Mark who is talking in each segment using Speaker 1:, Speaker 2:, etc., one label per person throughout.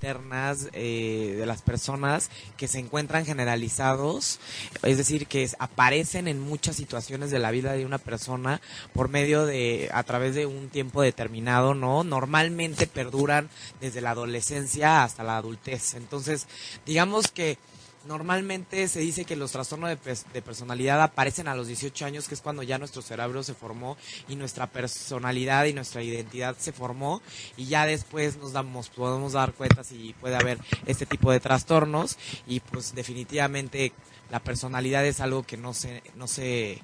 Speaker 1: internas eh, de las personas que se encuentran generalizados, es decir, que aparecen en muchas situaciones de la vida de una persona por medio de, a través de un tiempo determinado, ¿no? Normalmente perduran desde la adolescencia hasta la adultez. Entonces, digamos que Normalmente se dice que los trastornos de, de personalidad aparecen a los 18 años, que es cuando ya nuestro cerebro se formó y nuestra personalidad y nuestra identidad se formó y ya después nos damos, podemos dar cuenta si puede haber este tipo de trastornos y pues definitivamente la personalidad es algo que no se, no se,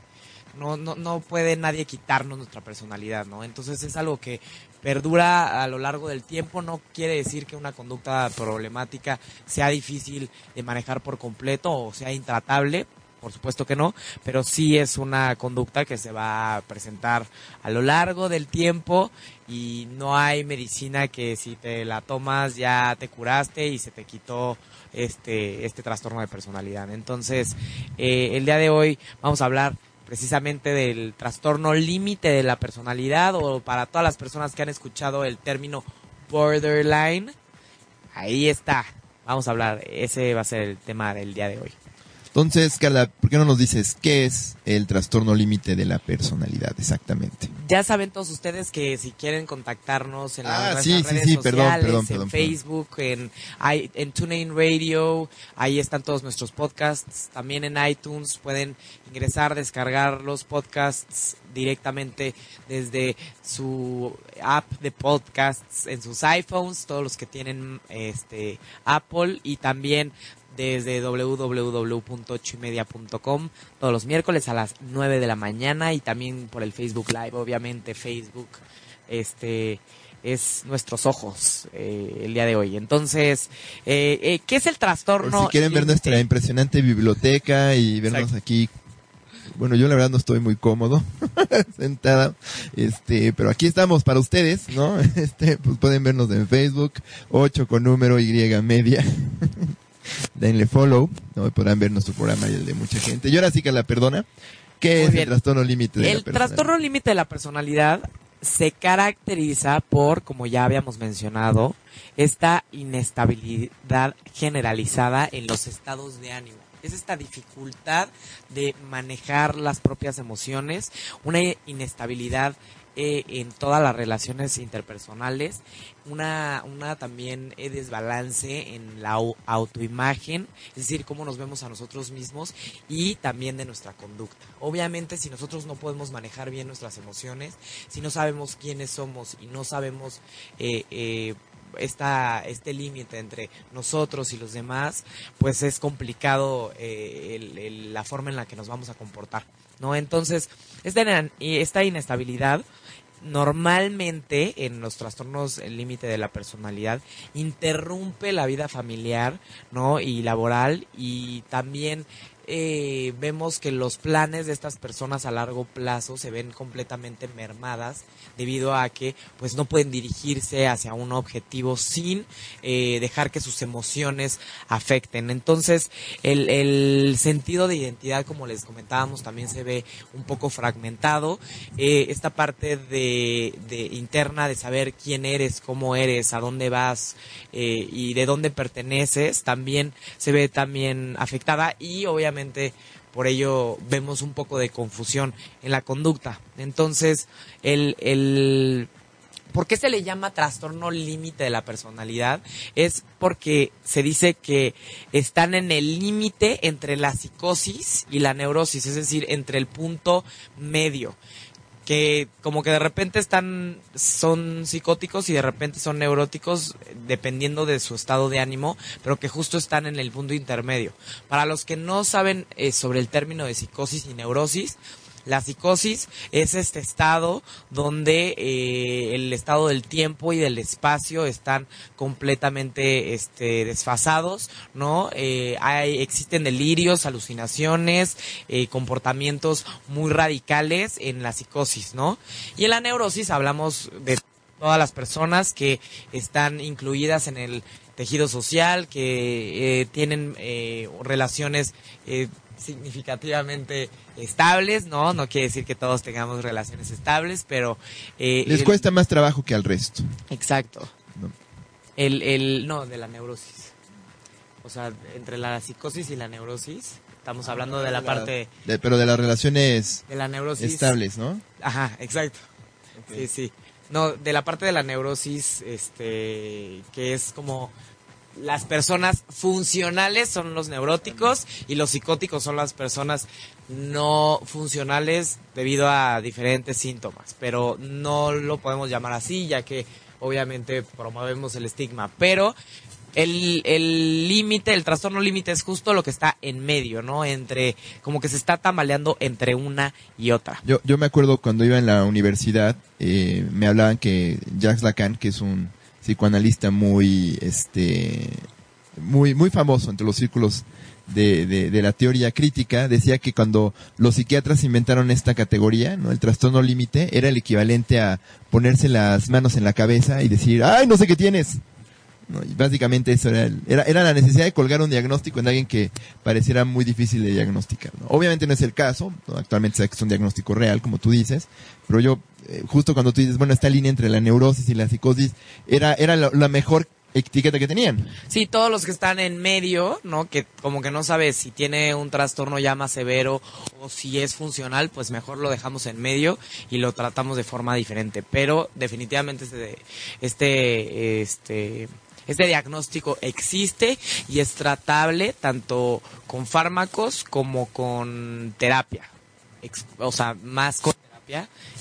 Speaker 1: no, no, no puede nadie quitarnos nuestra personalidad, ¿no? Entonces es algo que perdura a lo largo del tiempo, no quiere decir que una conducta problemática sea difícil de manejar por completo o sea intratable, por supuesto que no, pero sí es una conducta que se va a presentar a lo largo del tiempo y no hay medicina que si te la tomas ya te curaste y se te quitó este, este trastorno de personalidad. Entonces, eh, el día de hoy vamos a hablar precisamente del trastorno límite de la personalidad o para todas las personas que han escuchado el término borderline, ahí está. Vamos a hablar, ese va a ser el tema del día de hoy.
Speaker 2: Entonces, Carla, ¿por qué no nos dices qué es el trastorno límite de la personalidad exactamente?
Speaker 1: Ya saben todos ustedes que si quieren contactarnos en
Speaker 2: Ah,
Speaker 1: las
Speaker 2: sí,
Speaker 1: redes
Speaker 2: sí,
Speaker 1: sociales,
Speaker 2: perdón,
Speaker 1: en
Speaker 2: perdón.
Speaker 1: Facebook, en, en TuneIn Radio, ahí están todos nuestros podcasts. También en iTunes pueden ingresar, descargar los podcasts directamente desde su app de podcasts en sus iPhones, todos los que tienen este Apple y también desde www.ochoymedia.com todos los miércoles a las 9 de la mañana y también por el Facebook Live, obviamente Facebook este es nuestros ojos eh, el día de hoy. Entonces, eh, eh, ¿qué es el
Speaker 2: Por
Speaker 1: trastorno?
Speaker 2: si quieren ver nuestra impresionante biblioteca y vernos
Speaker 1: Exacto.
Speaker 2: aquí. Bueno, yo la verdad no estoy muy cómodo sentada, este, pero aquí estamos para ustedes, ¿no? Este, pues pueden vernos en Facebook, 8 con número Y media. Denle follow, ¿no? Y podrán ver nuestro programa y el de mucha gente. Y ahora sí que la perdona. ¿Qué
Speaker 1: Muy
Speaker 2: es
Speaker 1: bien.
Speaker 2: el trastorno límite de la
Speaker 1: El
Speaker 2: personalidad?
Speaker 1: trastorno límite de la personalidad se caracteriza por, como ya habíamos mencionado, esta inestabilidad generalizada en los estados de ánimo. Es esta dificultad de manejar las propias emociones, una inestabilidad eh, en todas las relaciones interpersonales, una, una también eh, desbalance en la au- autoimagen, es decir, cómo nos vemos a nosotros mismos y también de nuestra conducta. Obviamente, si nosotros no podemos manejar bien nuestras emociones, si no sabemos quiénes somos y no sabemos eh, eh, esta, este límite entre nosotros y los demás, pues es complicado eh, el- la forma en la que nos vamos a comportar. ¿no? Entonces, esta, esta inestabilidad normalmente en los trastornos límite de la personalidad interrumpe la vida familiar no y laboral y también eh, vemos que los planes de estas personas a largo plazo se ven completamente mermadas debido a que pues no pueden dirigirse hacia un objetivo sin eh, dejar que sus emociones afecten. Entonces el, sentido de identidad, como les comentábamos, también se ve un poco fragmentado. Eh, esta parte de, interna de saber quién eres, cómo eres, a dónde vas y de dónde perteneces, también se ve también afectada y obviamente por ello vemos un poco de confusión en la conducta. Entonces, el, el ¿Por qué se le llama trastorno límite de la personalidad? Es porque se dice que están en el límite entre la psicosis y la neurosis, es decir, entre el punto medio que como que de repente están son psicóticos y de repente son neuróticos dependiendo de su estado de ánimo, pero que justo están en el punto intermedio. Para los que no saben eh, sobre el término de psicosis y neurosis, la psicosis es este estado donde eh, el estado del tiempo y del espacio están completamente este, desfasados, ¿no? Eh, hay, existen delirios, alucinaciones, eh, comportamientos muy radicales en la psicosis, ¿no? Y en la neurosis hablamos de todas las personas que están incluidas en el tejido social, que eh, tienen eh, relaciones eh, significativamente estables, ¿no? No quiere decir que todos tengamos relaciones estables, pero... eh,
Speaker 2: Les
Speaker 1: el-
Speaker 2: cuesta más trabajo que al resto.
Speaker 1: Exacto.
Speaker 2: ¿no?
Speaker 1: El, el, no, de la neurosis. O sea, entre la psicosis y la neurosis, estamos hablando de la parte
Speaker 2: De- pero de las relaciones
Speaker 1: de la neurosis.
Speaker 2: estables, ¿no?
Speaker 1: Ajá, exacto. Sí, sí. No, de la parte de la neurosis, este, que es como las personas funcionales son los neuróticos y los psicóticos son las personas no funcionales debido a diferentes síntomas, pero no lo podemos llamar así ya que obviamente promovemos el estigma, pero el el límite, el trastorno límite es justo lo que está en medio, ¿no? Entre, como que se está tambaleando entre una y otra.
Speaker 2: Yo, yo me acuerdo cuando iba en la universidad, eh, me hablaban que Jacques Lacan, que es un psicoanalista muy, este, muy, muy famoso entre los círculos de, de, la teoría crítica, decía que cuando los psiquiatras inventaron esta categoría, ¿no? El trastorno límite era el equivalente a ponerse las manos en la cabeza y decir, ¡ay, no sé qué tienes! ¿no? Y básicamente eso era, el- era, era la necesidad de colgar un diagnóstico en alguien que pareciera muy difícil de diagnosticar. ¿no? Obviamente no es el caso, actualmente es un diagnóstico real, como tú dices, pero yo, eh, justo cuando tú dices, bueno, esta línea entre la neurosis y la psicosis, era, era la, la mejor etiqueta que tenían.
Speaker 1: Sí, todos los que están en medio, ¿no? Que como que no sabes si tiene un trastorno ya más severo o si es funcional, pues mejor lo dejamos en medio y lo tratamos de forma diferente. Pero definitivamente este, este, este, este diagnóstico existe y es tratable tanto con fármacos como con terapia. O sea, más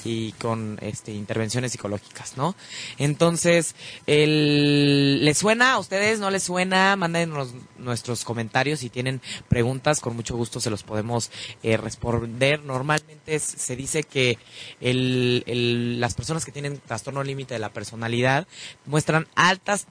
Speaker 1: y con este intervenciones psicológicas, ¿no? Entonces, el, ¿les suena a ustedes? ¿No les suena? Mándenos nuestros comentarios si tienen preguntas, con mucho gusto se los podemos eh, responder. Normalmente se dice que el- las personas que tienen trastorno límite de la personalidad muestran altas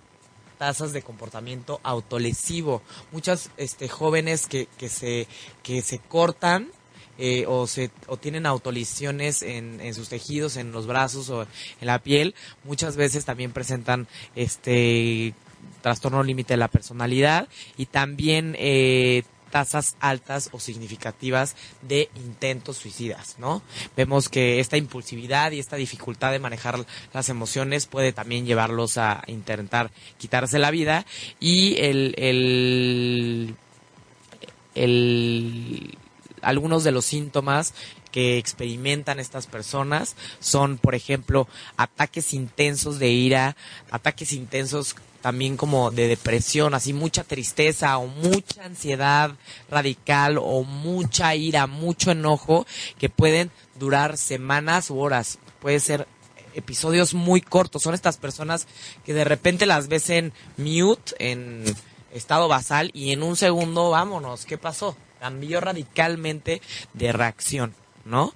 Speaker 1: tasas de comportamiento autolesivo. Muchas este, jóvenes que, que, se, que se cortan eh, o, se, o tienen autolesiones en, sus tejidos, en los brazos o en la piel, muchas veces también presentan este trastorno límite de la personalidad y también eh, tasas altas o significativas de intentos suicidas, ¿no? Vemos que esta impulsividad y esta dificultad de manejar las emociones puede también llevarlos a intentar quitarse la vida y el, el algunos de los síntomas que experimentan estas personas son, por ejemplo, ataques intensos de ira, ataques intensos también como de depresión, así mucha tristeza o mucha ansiedad radical o mucha ira, mucho enojo que pueden durar semanas u horas. Puede ser episodios muy cortos. Son estas personas que de repente las ves en mute, en estado basal y en un segundo, vámonos, ¿qué pasó? Cambió radicalmente de reacción, ¿no?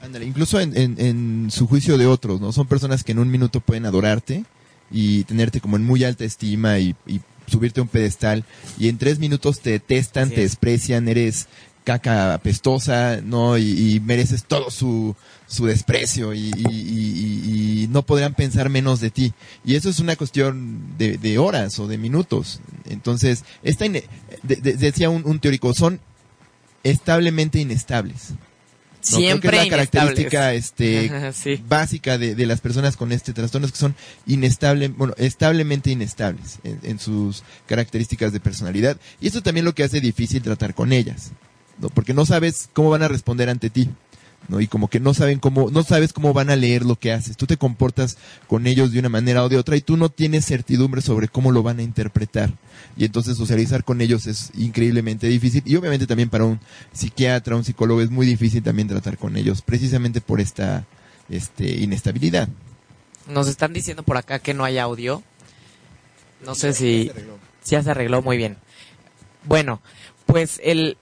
Speaker 2: Ándale, incluso en, en, en su juicio de otros, ¿no? Son personas que en un minuto pueden adorarte y tenerte como en muy alta estima y, y subirte a un pedestal y en tres minutos te detestan, te
Speaker 1: es.
Speaker 2: desprecian, eres caca apestosa, ¿no? Y, y mereces todo su, su desprecio y, y- y- y no podrán pensar menos de ti. Y eso es una cuestión de, de horas o de minutos. Entonces, esta de- de- decía un, un teórico, son establemente inestables. ¿no? Creo que
Speaker 1: Siempre
Speaker 2: es la característica este,
Speaker 1: sí.
Speaker 2: básica de, de las personas con este trastorno es que son inestables, bueno, establemente inestables en, en sus características de personalidad. Y eso también lo que hace difícil tratar con ellas, ¿no? Porque no sabes cómo van a responder ante ti. ¿no? Y como que no saben cómo, no sabes cómo van a leer lo que haces. Tú te comportas con ellos de una manera o de otra y tú no tienes certidumbre sobre cómo lo van a interpretar. Y entonces socializar con ellos es increíblemente difícil. Y obviamente también para un psiquiatra, un psicólogo es muy difícil también tratar con ellos, precisamente por esta, este, inestabilidad.
Speaker 1: Nos están diciendo por acá que no hay audio. No sé si... Sí, ya se arregló muy bien. Bueno, pues el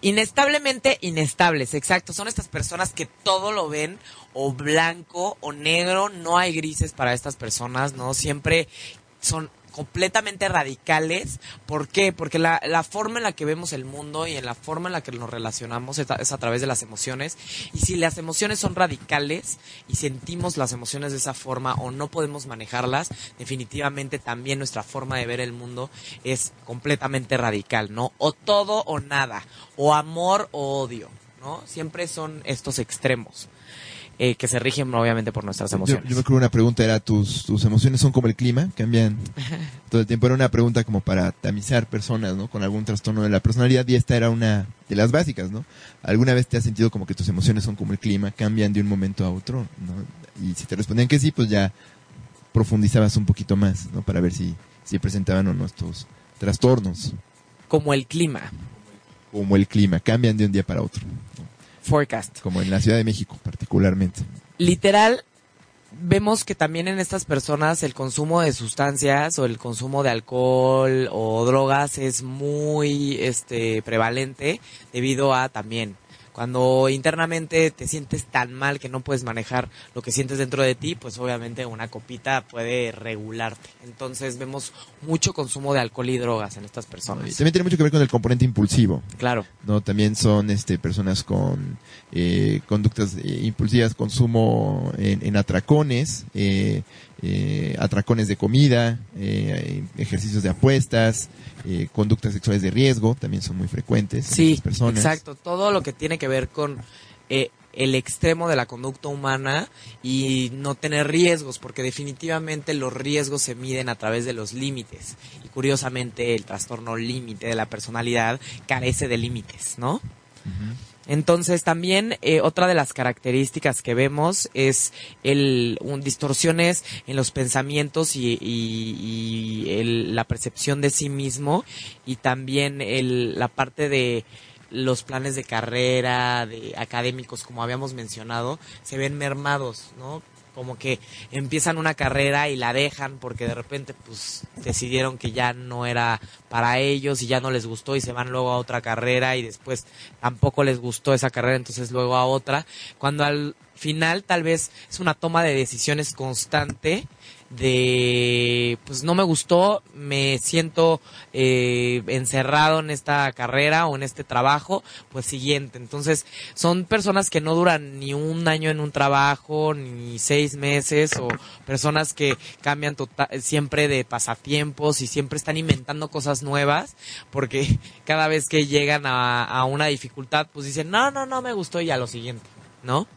Speaker 1: inestablemente inestables, exacto. Son estas personas que todo lo ven o blanco o negro, no hay grises para estas personas, ¿no? Siempre son completamente radicales. ¿Por qué? Porque la, la forma en la que vemos el mundo y en la forma en la que nos relacionamos es a, es a través de las emociones. Y si las emociones son radicales y sentimos las emociones de esa forma o no podemos manejarlas, definitivamente también nuestra forma de ver el mundo es completamente radical, ¿no? O todo o nada, o amor o odio, ¿no? Siempre son estos extremos. Eh, que se rigen obviamente por nuestras
Speaker 2: Yo,
Speaker 1: emociones.
Speaker 2: yo me acuerdo una pregunta era, ¿tus, ¿tus emociones son como el clima? ¿Cambian todo el tiempo? Era una pregunta como para tamizar personas, ¿no? Con algún trastorno de la personalidad y esta era una de las básicas, ¿no? ¿Alguna vez te has sentido como que tus emociones son como el clima, cambian de un momento a otro, ¿no? Y si te respondían que sí, pues ya profundizabas un poquito más, ¿no? Para ver si, si presentaban o no estos trastornos,
Speaker 1: Como el clima,
Speaker 2: como el clima, cambian de un día para otro, ¿no?
Speaker 1: Forecast.
Speaker 2: como en la Ciudad de México particularmente.
Speaker 1: literal vemos que también en estas personas el consumo de sustancias o el consumo de alcohol o drogas es muy este prevalente debido a también cuando internamente te sientes tan mal que no puedes manejar lo que sientes dentro de ti, pues obviamente una copita puede regularte. Entonces vemos mucho consumo de alcohol y drogas en estas
Speaker 2: Y
Speaker 1: personas.
Speaker 2: también tiene mucho que ver con el componente impulsivo.
Speaker 1: Claro.
Speaker 2: no también son este personas con eh, conductas eh, impulsivas consumo en, en atracones eh, eh, atracones de comida eh, ejercicios de apuestas eh, conductas sexuales de riesgo también son muy frecuentes en
Speaker 1: Sí,
Speaker 2: estas personas
Speaker 1: exacto. Todo lo que tiene que ver con eh, el extremo de la conducta humana y no tener riesgos, porque definitivamente los riesgos se miden a través de los límites. Y curiosamente el trastorno límite de la personalidad carece de límites, ¿no? Entonces también eh, otra de las características que vemos es el un- distorsiones en los pensamientos y, y- y el- la percepción de sí mismo y también el, la parte de los planes de carrera, de académicos, como habíamos mencionado, se ven mermados, ¿no? Como que empiezan una carrera y la dejan porque de repente pues decidieron que ya no era para ellos y ya no les gustó y se van luego a otra carrera y después tampoco les gustó esa carrera, entonces luego a otra, cuando al final tal vez es una toma de decisiones constante de pues no me gustó, me siento eh, encerrado en esta carrera o en este trabajo, pues siguiente. Entonces son personas que no duran ni un año en un trabajo, ni seis meses, o personas que cambian tota- siempre de pasatiempos y siempre están inventando cosas nuevas, porque cada vez que llegan a, a una dificultad, pues dicen, no, no, no me gustó y a lo siguiente, ¿no?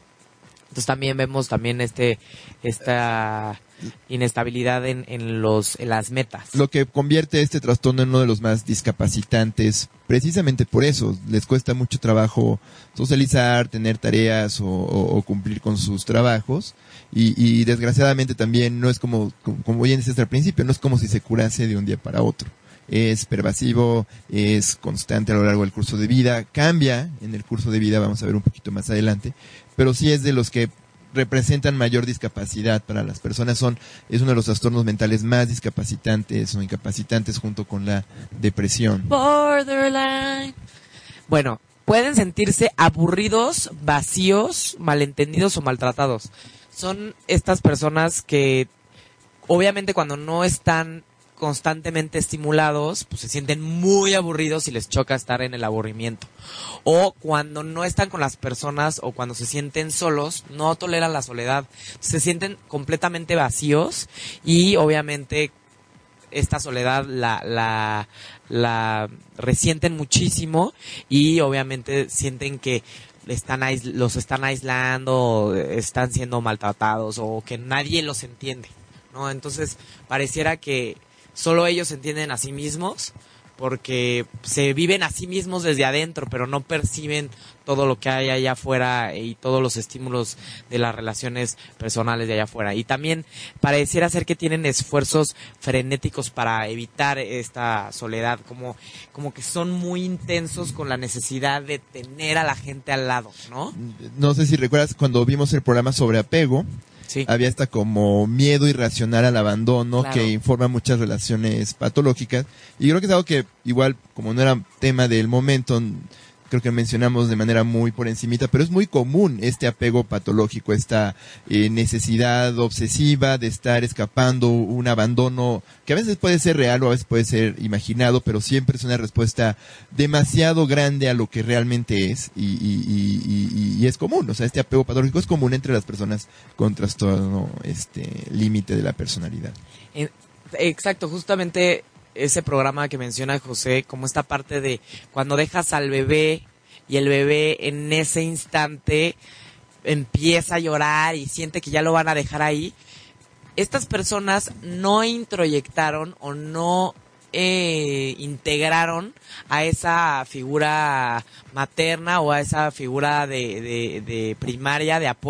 Speaker 1: Entonces también vemos también este esta inestabilidad en, en los en las metas.
Speaker 2: lo que convierte este trastorno en uno de los más discapacitantes precisamente por eso les cuesta mucho trabajo socializar tener tareas o, cumplir con sus trabajos y, desgraciadamente también no es como como, como bien decías al principio no es como si se curase de un día para otro es pervasivo, es constante a lo largo del curso de vida, cambia en el curso de vida, vamos a ver un poquito más adelante, pero sí es de los que representan mayor discapacidad para las personas, son, es uno de los trastornos mentales más discapacitantes o incapacitantes junto con la depresión.
Speaker 1: Borderline. Bueno, pueden sentirse aburridos, vacíos, malentendidos o maltratados. Son estas personas que obviamente cuando no están constantemente estimulados, pues se sienten muy aburridos y les choca estar en el aburrimiento. O cuando no están con las personas o cuando se sienten solos, no toleran la soledad. Se sienten completamente vacíos y obviamente esta soledad la, la, la resienten muchísimo y obviamente sienten que están los están aislando, están siendo maltratados o que nadie los entiende, ¿no? Entonces pareciera que solo ellos se entienden a sí mismos porque se viven a sí mismos desde adentro, pero no perciben todo lo que hay allá afuera y todos los estímulos de las relaciones personales de allá afuera. Y también pareciera ser que tienen esfuerzos frenéticos para evitar esta soledad, como, como que son muy intensos con la necesidad de tener a la gente al lado, ¿no?
Speaker 2: No sé si recuerdas cuando vimos el programa sobre apego,
Speaker 1: Sí.
Speaker 2: había hasta como miedo irracional al abandono
Speaker 1: Claro.
Speaker 2: que informa muchas relaciones patológicas y creo que es algo que igual como no era tema del momento creo que mencionamos de manera muy por encimita pero es muy común este apego patológico esta eh, necesidad obsesiva de estar escapando un abandono que a veces puede ser real o a veces puede ser imaginado pero siempre es una respuesta demasiado grande a lo que realmente es y, y- es común o sea este apego patológico es común entre las personas con trastorno este límite de la personalidad.
Speaker 1: En- exacto, justamente ese programa que menciona José, como esta parte de cuando dejas al bebé y el bebé en ese instante empieza a llorar y siente que ya lo van a dejar ahí, estas personas no introyectaron o no eh, integraron a esa figura materna o a esa figura de, de, de primaria de apoyo